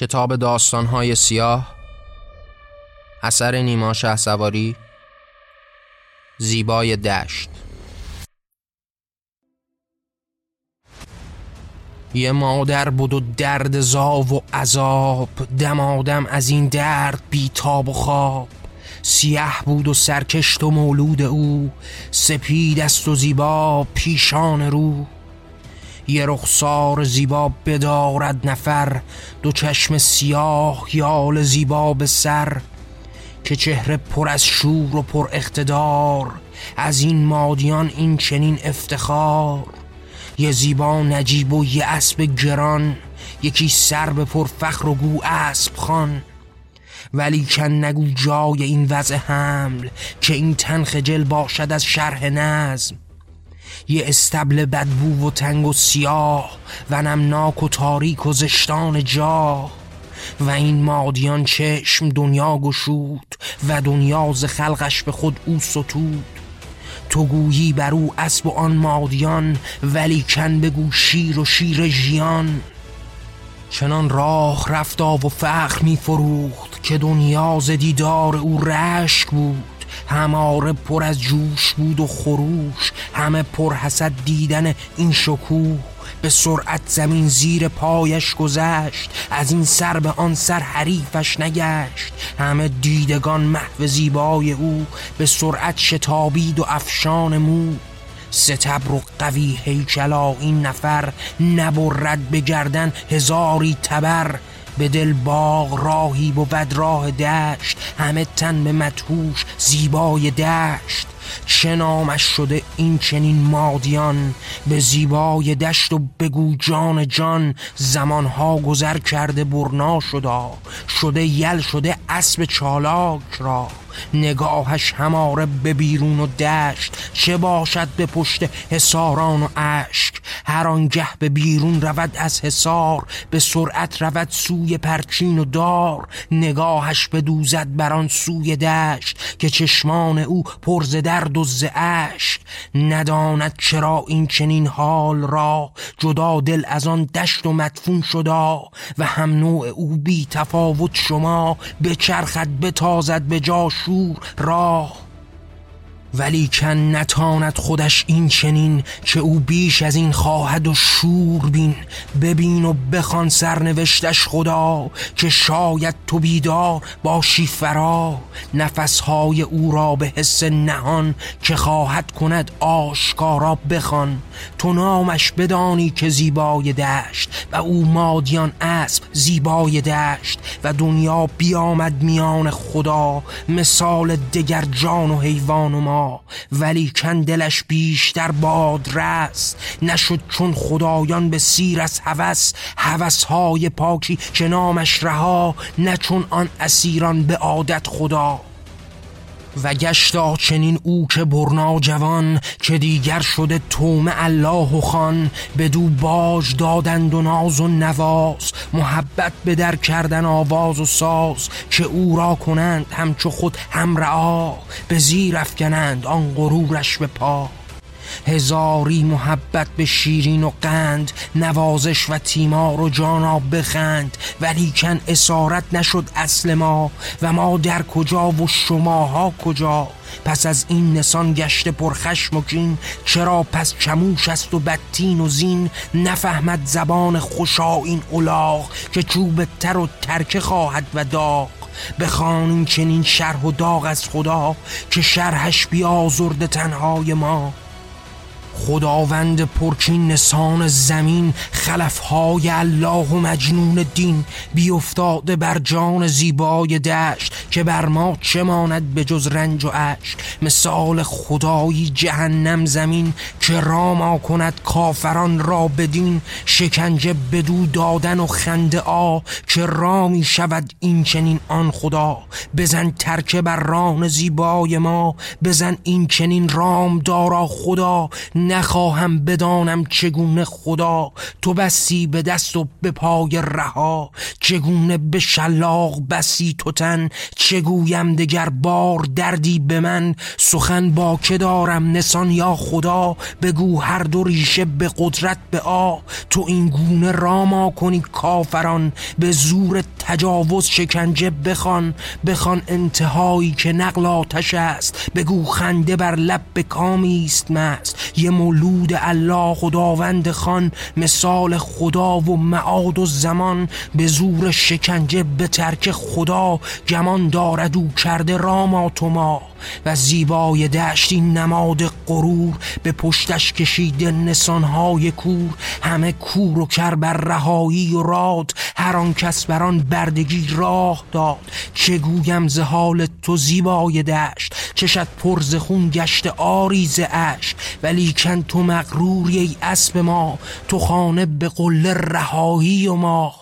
کتاب داستانهای سیاه اثر نیما شه سواری زیبای دشت. یه مادر بود و درد زاو و عذاب دمادم از این درد بیتاب و خواب. سیه بود و سرکشت و مولود او سپید است و زیبا پیشان رو. یه رخسار زیبا بدارد نفر دو چشم سیاه یال زیبا به سر که چهره پر از شور و پر اقتدار از این مادیان این چنین افتخار. یه زیبا نجیب و یه اسب گران یکی سر به پر فخر و گو اسب خان ولی کن نگو جای این وضع حمل که این تن خجل باشد از شرح نظم. یه استبل بدبو و تنگ و سیاه و نمناک و تاریک و زشتان جاه و این مادیان چشم دنیا گشود و دنیا ز خلقش به خود او ستود. تو گویی بر او اسب و آن مادیان ولی کن بگو شیر و شیر ژیان. چنان راه رفتا و فخر می فروخت که دنیا ز دیدار او رشک بود. هماره پر از جوش بود و خروش. همه پر حسد دیدن این شکوه. به سرعت زمین زیر پایش گذشت. از این سر به آن سر حریفش نگشت. همه دیدگان محو زیبای او به سرعت شتابید و افشان مو. ستبر و قوی هیکلا این نفر نبرد به گردن هزاری تبر. به دل باغ راهی بود راه دشت همه تن به مدهوش زیبای دشت. چه نامش شده این چنین مادیان؟ به زیبای دشت و بگو جان جان زمانها گذر کرده برنا شدا. شده یل شده اسب چالاک را. نگاهش هماره به بیرون و دشت. چه باشد به پشت حساران و اشک؟ هر آنگه به بیرون رود از حسار به سرعت رود سوی پرچین و دار. نگاهش بدوزد بر آن سوی دشت که چشمان او پرز درد و ز نداند چرا این چنین حال را جدا دل از آن دشت و مدفون شدا و هم نوع او بی تفاوت شما بچرخد بتازد به جا شور راه. ولی کن نتاند خودش این چنین که او بیش از این خواهد و شور بین. ببین و بخوان سرنوشتش خدا که شاید تو بیدار باشی فرا. نفسهای او را به حس نهان که خواهد کند آشکارا بخوان. تو نامش بدانی که زیبای دشت و او مادیان اسب زیبای دشت و دنیا بیامد میان خدا. مثال دگر جان و حیوان و ما ولی کندلش بیشتر باد رست. نشد چون خدایان به سیر از هوس. هوس های پاکی که نامش رها نه چون آن اسیران به عادت خدا. و گشتا چنین او که برنا جوان که دیگر شده توم الله و خان. بدو باج دادند و ناز و نواز محبت به در کردن آواز و ساز که او را کنند همچو خود هم رعا. به زیر افکنند آن غرورش به پا. هزاری محبت به شیرین و قند نوازش و تیمار و جانا بخند. ولی کن اسارت نشد اصل ما و ما در کجا و شماها کجا. پس از این نسان گشته پرخشم و کین چرا پس چموش است و بدتین و زین؟ نفهمد زبان خوشا این الاغ که چوب تر و ترکه خواهد و داغ. بخوانیم چنین شرح و داغ از خدا که شرحش بیازرد تنهای ما. خداوند پرچین نسان زمین خلفهای الله و مجنون دین بیافتاده بر جان زیبای دشت که بر ما چه ماند به جز رنج و عشق مثال خدایی جهنم زمین که راما کند کافران را بدین شکنجه بدو دادن و خنده آ که رامی شود این چنین آن خدا؟ بزن ترکه بر ران زیبای ما بزن این چنین رام دارا خدا نخواهم بدانم چگونه خدا تو بسی به دست و به پای رها چگونه به شلاق بسی تو تن چگویم دگر بار دردی به من؟ سخن با که دارم نسان یا خدا؟ بگو هر دو ریشه به قدرت به آ تو این گونه راما کنی کافران به زور تجاوز شکنجه بخوان بخوان انتهایی که نقل آتش است. بگو خنده بر لب به کامی است مست یه مولود الله خداوند خان مثال خدا و معاد و زمان. به زور شکنجه به ترک خدا. گمان دارد او کرده راما تو ما. و زیبای دشتی نماد غرور. به پشتش کشیده نسانهای کور. همه کور و کر بر رهایی و راد. هر آن کس بر بردگی راه داد. چه گویم ز حال تو زیبای دشت؟ چشت پر ز خون گشت آری ز اشک ولیکن تو مغروری ای اسب ما تو خانه به قله رهایی و ما.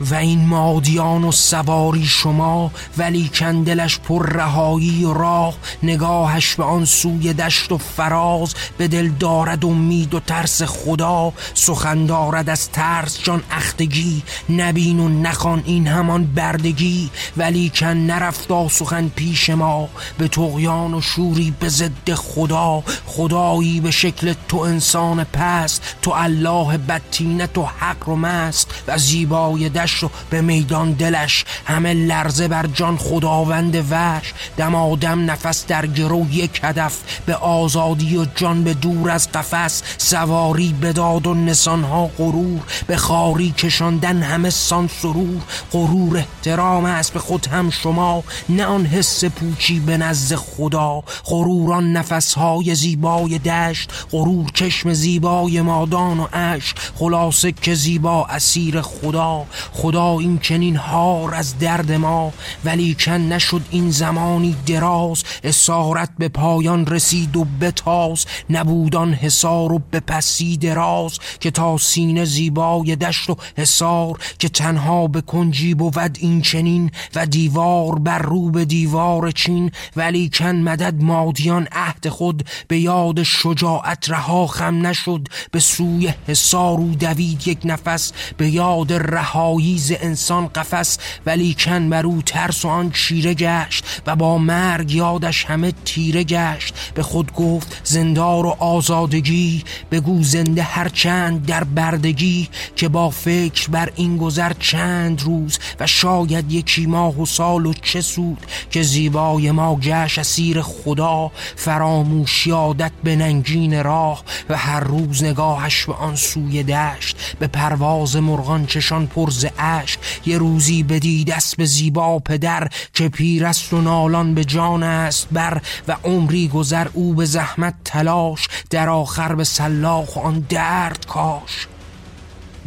و این مادیان و سواری شما ولی کندلش پر رهایی و راه نگاهش به آن سوی دشت و فراز به دل دارد امید و ترس خدا سخن دارد از ترس جان اختگی نبین و نخوان این همان بردگی ولی کن نرفتا سخن پیش ما به تقیان و شوری به ضد خدا خدایی به شکل تو انسان پست تو الله بدتینت و حق و مست و زیبای و به میدان دلش. همه لرزه بر جان خداوند وش دم آدم نفس در گرو یک هدف. به آزادی و جان به دور از قفس. سواری بداد و نسانها غرور. به خاری کشاندن همه سان سرور. غرور احترام است به خود هم شما. نه آن حس پوچی به نزد خدا. غروران نفسهای زیبای دشت. غرور چشم زیبای مادان و اش خلاصه که زیبا اسیر خدا. خدا این چنین هار از درد ما ولی کن نشد این زمانی دراز. اسارت به پایان رسید و بتاز. نبودان حسار و به پسی دراز که تا سینه زیبای دشت و حسار که تنها به کنجی بود این چنین. و دیوار بر رو به دیوار چین. ولی کن مدد مادیان عهد خود. به یاد شجاعت رها خم نشد. به سوی حسار و دوید یک نفس. به یاد ز انسان قفس ولی کن بر او ترس و آن چیره گشت و با مرگ یادش همه تیره گشت. به خود گفت زندار و آزادگی بگو زنده هر چند در بردگی که با فکر بر این گذر چند روز و شاید یکی ماه و سال و چه سود که زیبای ما گشت اسیر خدا فراموش یادت به ننگین راه و هر روز نگاهش به آن سوی دشت. به پرواز مرغان چشان پرز اشک یه روزی بدید اسب زیبا پدر که پیر است و نالان به جان است بر و عمری گذر او به زحمت تلاش در آخر به سلاخ آن درد کاش.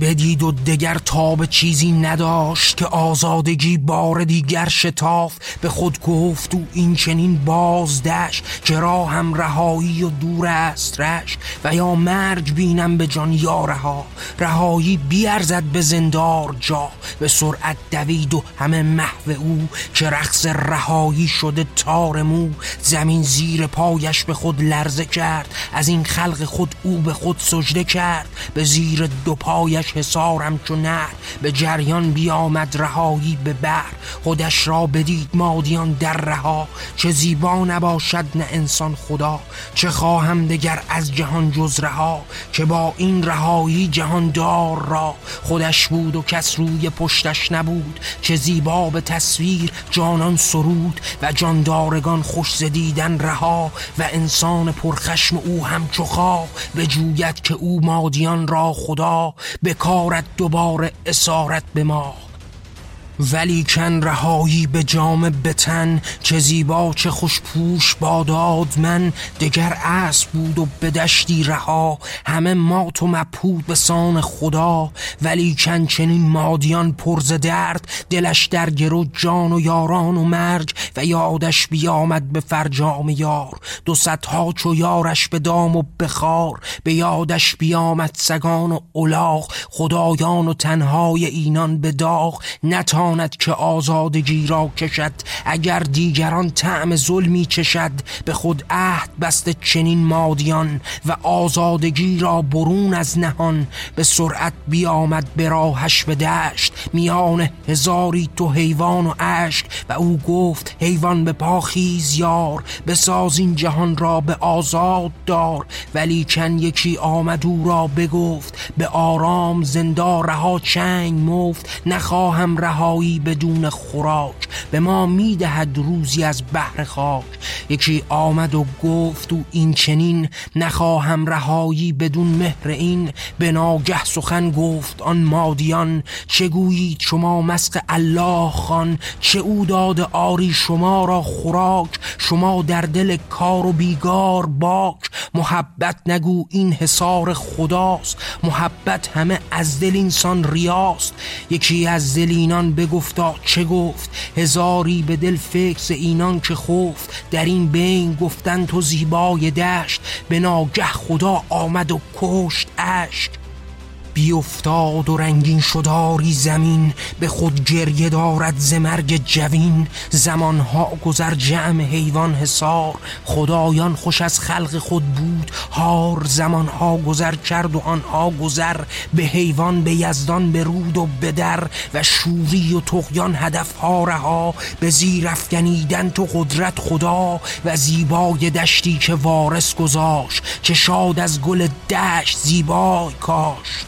بدید و دگر تاب چیزی نداشت که آزادگی بار دیگر شتاف به خود گفت و این چنین بازدش که راه هم رهایی و دور است رش و یا مرگ بینم به جان یا رها. رهایی بیارزد به زندار جا. به سرعت دوید و همه محو او که رقص رهایی شده تار مو. زمین زیر پایش به خود لرزه کرد. از این خلق خود او به خود سجده کرد. به زیر دو پایش حسارم چو نر به جریان بیامد رهایی به بر. خودش را بدید مادیان در رها چه زیبا نباشد نه انسان خدا. چه خواهم دگر از جهان جز رها که با این رهایی جهاندار را. خودش بود و کس روی پشتش نبود چه زیبا به تصویر جانان سرود. و جاندارگان خوش زدیدن رها و انسان پرخشم او همچو خواه به جویت که او مادیان را خدا به کارت دوباره اسارت به ما. ولی کن رهایی به جام بتن چه زیبا چه خوش پوش باداد من. دگر اسب بود و به دشتی رها. همه مات و مپود به سان خدا. ولی کن چنین مادیان پرز درد. دلش در گرو جان و یاران و مرگ. و یادش بیامد به فرجام یار. دو ها چو یارش به دام و بخار به یادش بیامد سگان و الاغ خدایان و تنهای اینان به داغ. نتا نداند که آزادگی را کشد اگر دیگران طعم ظلمی چشد به خود عهد بست چنین مادیان و آزادگی را برون از نهان به سرعت بیامد به راهش به دشت. میان هزاری تو حیوان و اشک و او گفت حیوان به پاخیز یار بساز این جهان را به آزاد دار. ولی چند یکی آمد او را بگفت به آرام زندا رها چنگ مفت. نخواهم رهایی بدون خوراک به ما می‌دهد روزی از بحر خاک. یکی آمد و گفت و این چنین نخواهم رهایی بدون مهر این. به ناگه سخن گفت آن مادیان چه گویید شما مسق الله خان؟ چه او داد آری شما را خوراک؟ شما در دل کار و بیگار باک. محبت نگو این حصار خداست. محبت همه از دل انسان ریاست. یکی از دل اینان بگفتا چه گفت؟ هزاری به دل فکر اینان که خفت در این بین گفتن تو زیبای دشت به ناگه خدا آمد و کشت اشک. بیافتاد و رنگین شداری زمین به خود گریه دارد زمرگ جوین. زمانها گذر جمع حیوان حسار خدایان خوش از خلق خود بود. هار زمانها گذر کرد و آنها گذر به حیوان به یزدان به رود و به در. و شوری و تقیان هدفها رها به زیر افکنیدن تو قدرت خدا. و زیبای دشتی که وارث گذاشت که شاد از گل دشت زیبای کاشت.